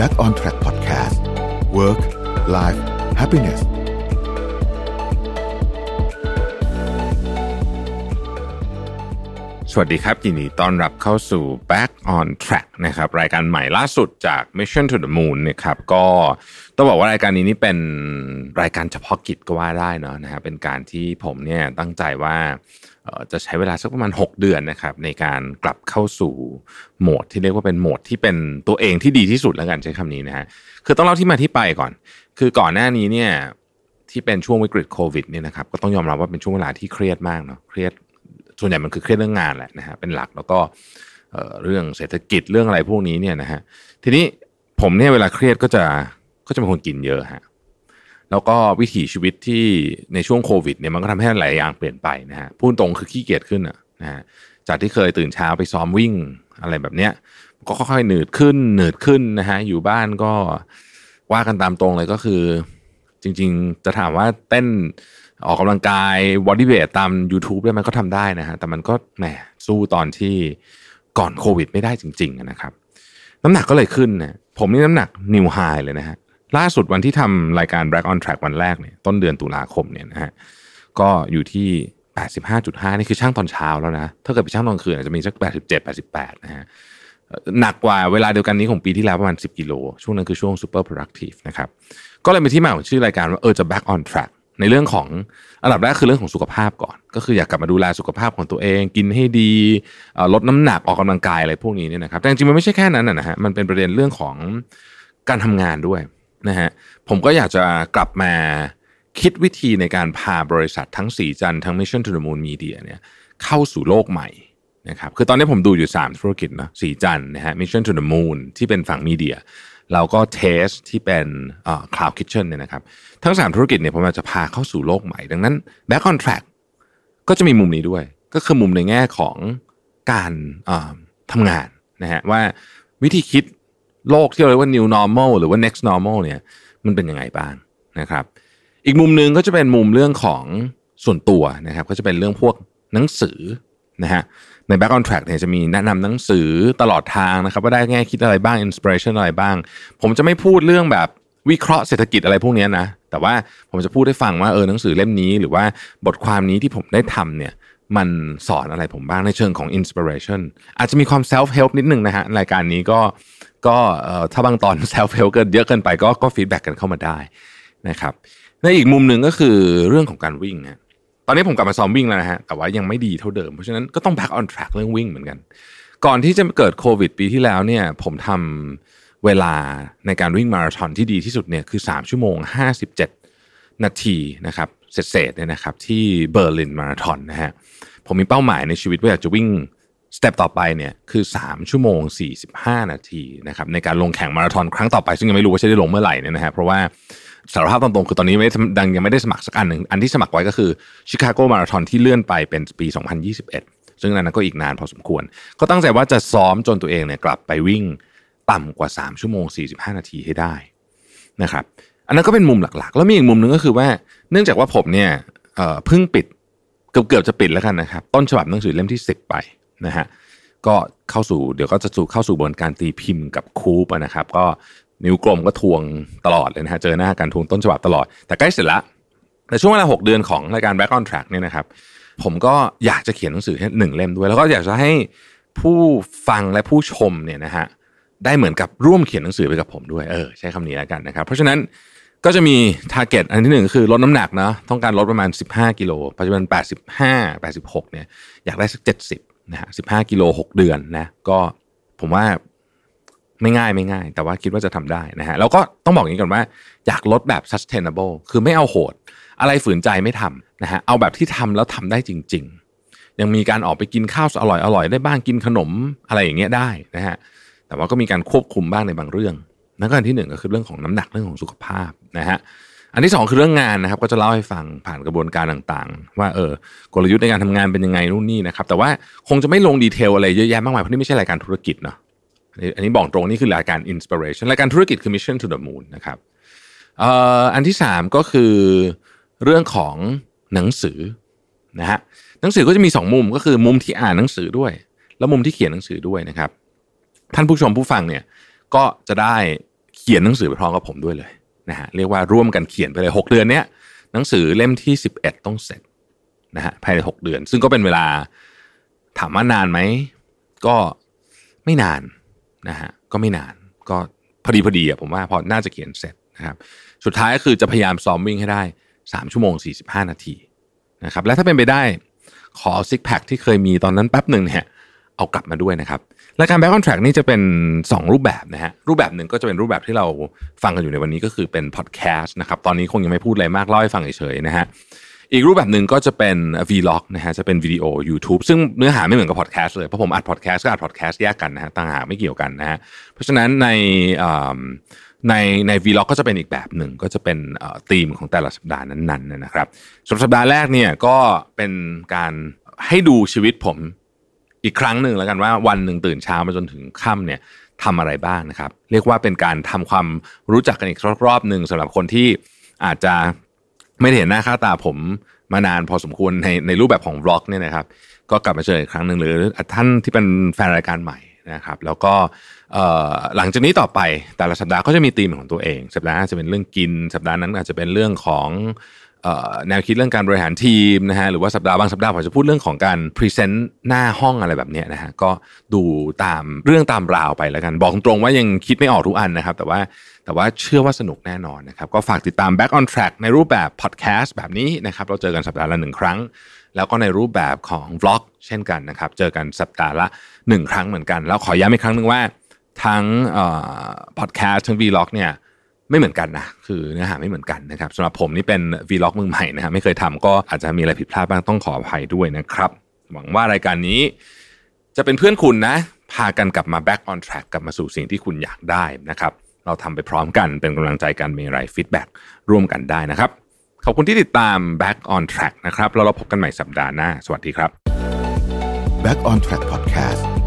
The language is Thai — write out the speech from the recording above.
Back on Track Podcast Work Life Happiness สวัสดีครับ ยินดีต้อนรับเข้าสู่ Back on Track นะครับ รายการใหม่ล่าสุดจาก Mission to the Moon นะครับ ก็ต้องบอกว่ารายการนี้นี่เป็นรายการเฉพาะกิจก็ว่าได้เนาะนะฮะเป็นการที่ผมเนี่ยตั้งใจว่า จะใช้เวลาสักประมาณ 6 เดือนนะครับในการกลับเข้าสู่โหมดที่เรียกว่าเป็นโหมดที่เป็นตัวเองที่ดีที่สุดแล้วกันใช้คำนี้นะฮะคือต้องเล่าที่มาที่ไปก่อน คือก่อนหน้านี้เนี่ยที่เป็นช่วงวิกฤตโควิดเนี่ยนะครับก็ต้องยอมรับว่าเป็นช่วงเวลาที่เครียดมากเนาะเครียดส่วนใหญ่มันคือเครียดเรื่องงานแหละนะฮะเป็นหลักแล้วก็เเรื่องเศรษฐกิจเรื่องอะไรพวกนี้เนี่ยนะฮะทีนี้ผมเนี่ยเวลาเครียดก็จะก็จะเป็นคนกินเยอะฮะ แล้วก็วิถีชีวิตที่ในช่วงโควิดเนี่ยมันก็ทำให้หลายอย่างเปลี่ยนไปนะฮะพูดตรงคือขี้เกียจขึ้นอะนะฮะจากที่เคยตื่นเช้าไปซ้อมวิ่งอะไรแบบเนี้ยก็ค่อยๆหนืดขึ้นหนืดขึ้นนะฮะอยู่บ้านก็ว่ากันตามตรงเลยก็คือ จริง ๆ จะถามว่าเต้นออกกำลังกายบอดี้เวทตาม YouTube ได้มันก็ทำได้นะฮะแต่มันก็แหมสู้ตอนที่ก่อนโควิดไม่ได้จริง ๆนะครับ น้ำหนักก็เลยขึ้นนะผมนี่น้ำหนักนิวไฮเลยนะฮะ ล่าสุดวันที่ทำรายการ Black on Track วันแรกเนี่ยต้นเดือนตุลาคมเนี่ยนะฮะก็อยู่ที่ 85.5 นี่คือช่างตอนเช้าแล้วนะถ้าเกิดไปช่างตอนคืนอาจจะมีสัก 87 88 นะฮะหนักกว่าเวลาเดียวกันนี้ของปีที่แล้วประมาณ 10 กิโล ช่วงนั้นคือช่วง super productive นะครับก็เลยเป็นที่มาของชื่อรายการว่าเออจะ back on track ในเรื่องของอันดับแรกคือเรื่องของสุขภาพก่อน ก็คืออยากกลับมาดูแลสุขภาพของตัวเอง กินให้ดีลดน้ำหนักออกกำลังกายอะไรพวกนี้เนี่ยนะครับแต่จริงๆมันไม่ใช่แค่นั้นนะฮะมันเป็นประเด็นเรื่องของการทำงานด้วย นะฮะผมก็อยากจะกลับมาคิดวิธีในการพาบริษัททั้งสีจันทั้ง Mission to the Moon Media เนี่ยเข้าสู่โลกใหม่นะครับคือตอนนี้ผมดูอยู่ 3 ธุรกิจนะสีจันนะฮะ Mission to the Moon ที่เป็นฝั่งมีเดียแล้วก็เทสที่เป็นเอ่อ Cloud Kitchen เนี่ยนะครับทั้ง 3 ธุรกิจเนี่ยผมอยากจะพาเข้าสู่โลกใหม่ ดังนั้น Back on Track ก็จะมีมุมนี้ด้วย ก็คือมุมในแง่ของการเอ่อทำงานนะฮะว่าวิธีคิด โลกที่เราเรียกว่า new normal หรือว่า next normal เนี่ยมันเป็นยังไงบ้างนะครับ อีกมุมหนึ่งก็จะเป็นมุมเรื่องของส่วนตัวนะครับ ก็จะเป็นเรื่องพวกหนังสือนะฮะใน Back on Track เนี่ยจะมีแนะนำหนังสือตลอดทางนะครับ ว่าได้แง่คิดอะไรบ้าง inspiration อะไรบ้าง ผมจะไม่พูดเรื่องแบบวิเคราะห์เศรษฐกิจอะไรพวกนี้นะแต่ว่าผมจะพูดให้ฟังว่าเออหนังสือเล่มนี้ หรือว่าบทความนี้ที่ผมได้ทำเนี่ย มันสอนอะไรผมบ้างในเชิงของ inspiration อาจจะมีความ self help นิดนึงนะฮะรายการนี้ก็ก็ถ้าบางตอน self help เกินเยอะเกินไปก็ก็ feedback กันเข้ามาได้นะครับ ในอีกมุมหนึ่งก็คือเรื่องของการวิ่งนะตอนนี้ผมกลับมาซ้อมวิ่งแล้วนะฮะแต่ว่ายังไม่ดีเท่าเดิม เพราะฉะนั้นก็ต้อง back on track เรื่องวิ่งเหมือนกัน ก่อนที่จะเกิดโควิดปีที่แล้วเนี่ยผมทำเวลาในการวิ่งมาราธอนที่ดีที่สุดเนี่ยคือ 3 ชั่วโมง 57 นาทีนะครับ เศษๆเนี่ยนะครับที่เบอร์ลินมาราธอนนะฮะผมมีเป้าหมายในชีวิตว่าอยากจะวิ่ง step ต่อไปเนี่ยคือ 3 ชั่วโมง 45 นาทีนะครับในการลงแข่งมาราธอนครั้งต่อไป ซึ่งยังไม่รู้ว่าจะได้ลงเมื่อไหร่เนี่ยนะฮะเพราะว่าสารภาพตรงๆคือตอนนี้ไม่ดังยังไม่ได้สมัครสักอันหนึ่งอันที่สมัครไว้ก็คือชิคาโกมาราธอนที่เลื่อนไปเป็นปี 2021 ซึ่งอันนั้นก็อีกนานพอสมควร ก็ตั้งใจว่าจะซ้อมจนตัวเองเนี่ยกลับไปวิ่งต่ำกว่า 3 ชั่วโมง 45 นาทีให้ได้นะครับอันนั้นก็เป็นมุมหลักๆ แล้วมีอีกมุมหนึ่งก็คือว่า เนื่องจากว่าผมเนี่ยเพิ่งปิดเกือบเกือบจะปิดแล้วกันนะครับ ต้นฉบับหนังสือเล่มที่ 10 ไปนะฮะก็เข้าสู่เดี๋ยวก็จะสู่เข้าสู่บนการตีพิมพ์กับคูปนะครับ ก็นิ้วกลมก็ทวงตลอดเลยนะฮะเจอหน้ากันทวงต้นฉบับตลอด แต่ใกล้เสร็จล้วในช่วงเวลา 6 เดือนของรายการ Back on Track เนี่ยนะครับ ผมก็อยากจะเขียนหนังสือให้หนึ่งเล่มด้วย แล้วก็อยากจะให้ผู้ฟังและผู้ชมเนี่ยนะฮะได้เหมือนกับร่วมเขียนหนังสือไปกับผมด้วยเออใช้คำนี้แล้วกันนะครับ เพราะฉะนั้น ก็จะมีทาร์เก็ตอันที่หนึ่งคือลดน้ำหนักเนาะต้องการลดประมาณ 15 กิโลปัจจุบัน 85 86 เนี่ยอยากได้สัก 70 นะฮะ 15 กิโล 6 เดือนนะ ก็ผมว่าไม่ง่ายไม่ง่าย แต่ว่าคิดว่าจะทำได้นะฮะ แล้วก็ต้องบอกอย่างนี้ก่อนว่า อยากลดแบบ sustainable คือไม่เอาโหด อะไรฝืนใจไม่ทำนะฮะ เอาแบบที่ทำแล้วทำได้จริง ๆ ยังมีการออกไปกินข้าวอร่อยอร่อยได้บ้างกินขนมอะไรอย่างเงี้ยได้นะฮะ แต่ว่าก็มีการควบคุมบ้างในบางเรื่องนั่นก็อันที่หนึ่งก็คือเรื่องของน้ำหนักเรื่องของสุขภาพ นะฮะอันที่สองคือเรื่องงานนะครับ ก็จะเล่าให้ฟังผ่านกระบวนการต่างๆ ว่าเออกลยุทธ์ในการทำงานเป็นยังไงนู่นนี่นะครับ แต่ว่าคงจะไม่ลงดีเทลอะไรเยอะแยะมากมายเพราะนี่ไม่ใช่รายการธุรกิจเนาะอันนี้บอกตรงนี่คือรายการ inspiration รายการธุรกิจคือ mission to the moon นะครับอันที่สามก็คือเรื่องของหนังสือนะฮะหนังสือก็จะมีสองมุมก็คือมุมที่อ่านหนังสือด้วย แล้วมุมที่เขียนหนังสือด้วยนะครับ ท่านผู้ชมผู้ฟังเนี่ยก็จะได้เขียนหนังสือไปพร้อมกับผมด้วยเลย นะฮะเรียกว่าร่วมกันเขียนไปเลย 6 เดือนเนี้ยหนังสือเล่มที่ 11 ต้องเสร็จนะฮะภายใน 6 เดือน ซึ่งก็เป็นเวลาถามว่านานไหมก็ไม่นานนะฮะก็ไม่นานก็พอดีพอดีอะผมว่าพอน่าจะเขียนเสร็จนะครับสุดท้ายก็คือจะพยายามซ้อมวิ่งให้ได้ 3 ชั่วโมง 45 นาทีนะครับและถ้าเป็นไปได้ขอ six pack ที่เคยมีตอนนั้นแป๊บหนึ่งเนี่ย เอากลับมาด้วยนะครับรายการ Back on Track นี่จะเป็น 2 รูปแบบนะฮะรูปแบบหนึ่งก็จะเป็นรูปแบบที่เราฟังกันอยู่ในวันนี้ก็คือเป็นพอดแคสต์นะครับตอนนี้คงยังไม่พูดอะไรมากเล่าให้ฟังเฉยๆนะฮะอีกรูปแบบหนึ่งก็จะเป็น vlog นะฮะจะเป็นวิดีโอ YouTube ซึ่งเนื้อหาไม่เหมือนกับพอดแคสต์เลยเพราะผมอัดพอดแคสต์ก็อัดพอดแคสต์แยกกันนะฮะต่างหากไม่เกี่ยวกันนะฮะเพราะฉะนั้นในในในวีล็อกก็จะเป็นอีกแบบหนึ่งก็จะเป็นธีมของแต่ละสัปดาห์นั้นๆนะครับส่วนสัปดาห์แรกเนี่ยก็เป็นการให้ดูชีวิตผม อีกครั้งหนึ่งแล้วกันว่าวันหนึ่งตื่นเช้ามาจนถึงค่ำเนี่ยทำอะไรบ้างนะครับ เรียกว่าเป็นการทำความรู้จักกันอีกรอบหนึ่งสำหรับคนที่อาจจะไม่เห็นหน้าค่าตาผมมานานพอสมควรในในรูปแบบของบล็อกเนี่ยนะครับ ก็กลับมาเจออีกครั้งหนึ่งหรือท่านที่เป็นแฟนรายการใหม่นะครับ แล้วก็หลังจากนี้ต่อไปแต่ละสัปดาห์ก็จะมีธีมของตัวเอง สัปดาห์หน้าจะเป็นเรื่องกิน สัปดาห์นั้นอาจจะเป็นเรื่องของ แนวคิดเรื่องการบริหารทีมนะฮะหรือว่าสัปดาห์บางสัปดาห์ผมจะพูดเรื่องของการพรีเซนต์หน้าห้องอะไรแบบนี้นะฮะก็ดูตามเรื่องตามราวไปแล้วกัน บอกตรงว่ายังคิดไม่ออกทุกอันนะครับ แต่ว่าแต่ว่าเชื่อว่าสนุกแน่นอนนะครับ ก็ฝากติดตาม Back on Track ในรูปแบบพอดแคสต์แบบนี้นะครับ เราเจอกันสัปดาห์ละหนึ่งครั้ง แล้วก็ในรูปแบบของ vlog เช่นกันนะครับ เจอกันสัปดาห์ละหนึ่งครั้งเหมือนกัน แล้วขอย้ำอีกครั้งหนึ่งว่าทั้งพอดแคสต์ทั้ง vlog เนี่ย ไม่เหมือนกันนะคือเนื้อหาไม่เหมือนกันนะครับสำหรับผมนี่เป็น vlog มือใหม่นะฮะไม่เคยทำก็อาจจะมีอะไรผิดพลาดบ้างต้องขออภัยด้วยนะครับ หวังว่ารายการนี้ จะเป็นเพื่อนคุณนะ พากันกลับมา back on track กลับมาสู่สิ่งที่คุณอยากได้นะครับเราทำไปพร้อมกันเป็นกำลังใจกันมีอะไร feedbackร่วมกันได้นะครับ ขอบคุณที่ติดตาม back on track นะครับแล้วเราพบกันใหม่สัปดาห์หน้า สวัสดีครับ Back on Track Podcast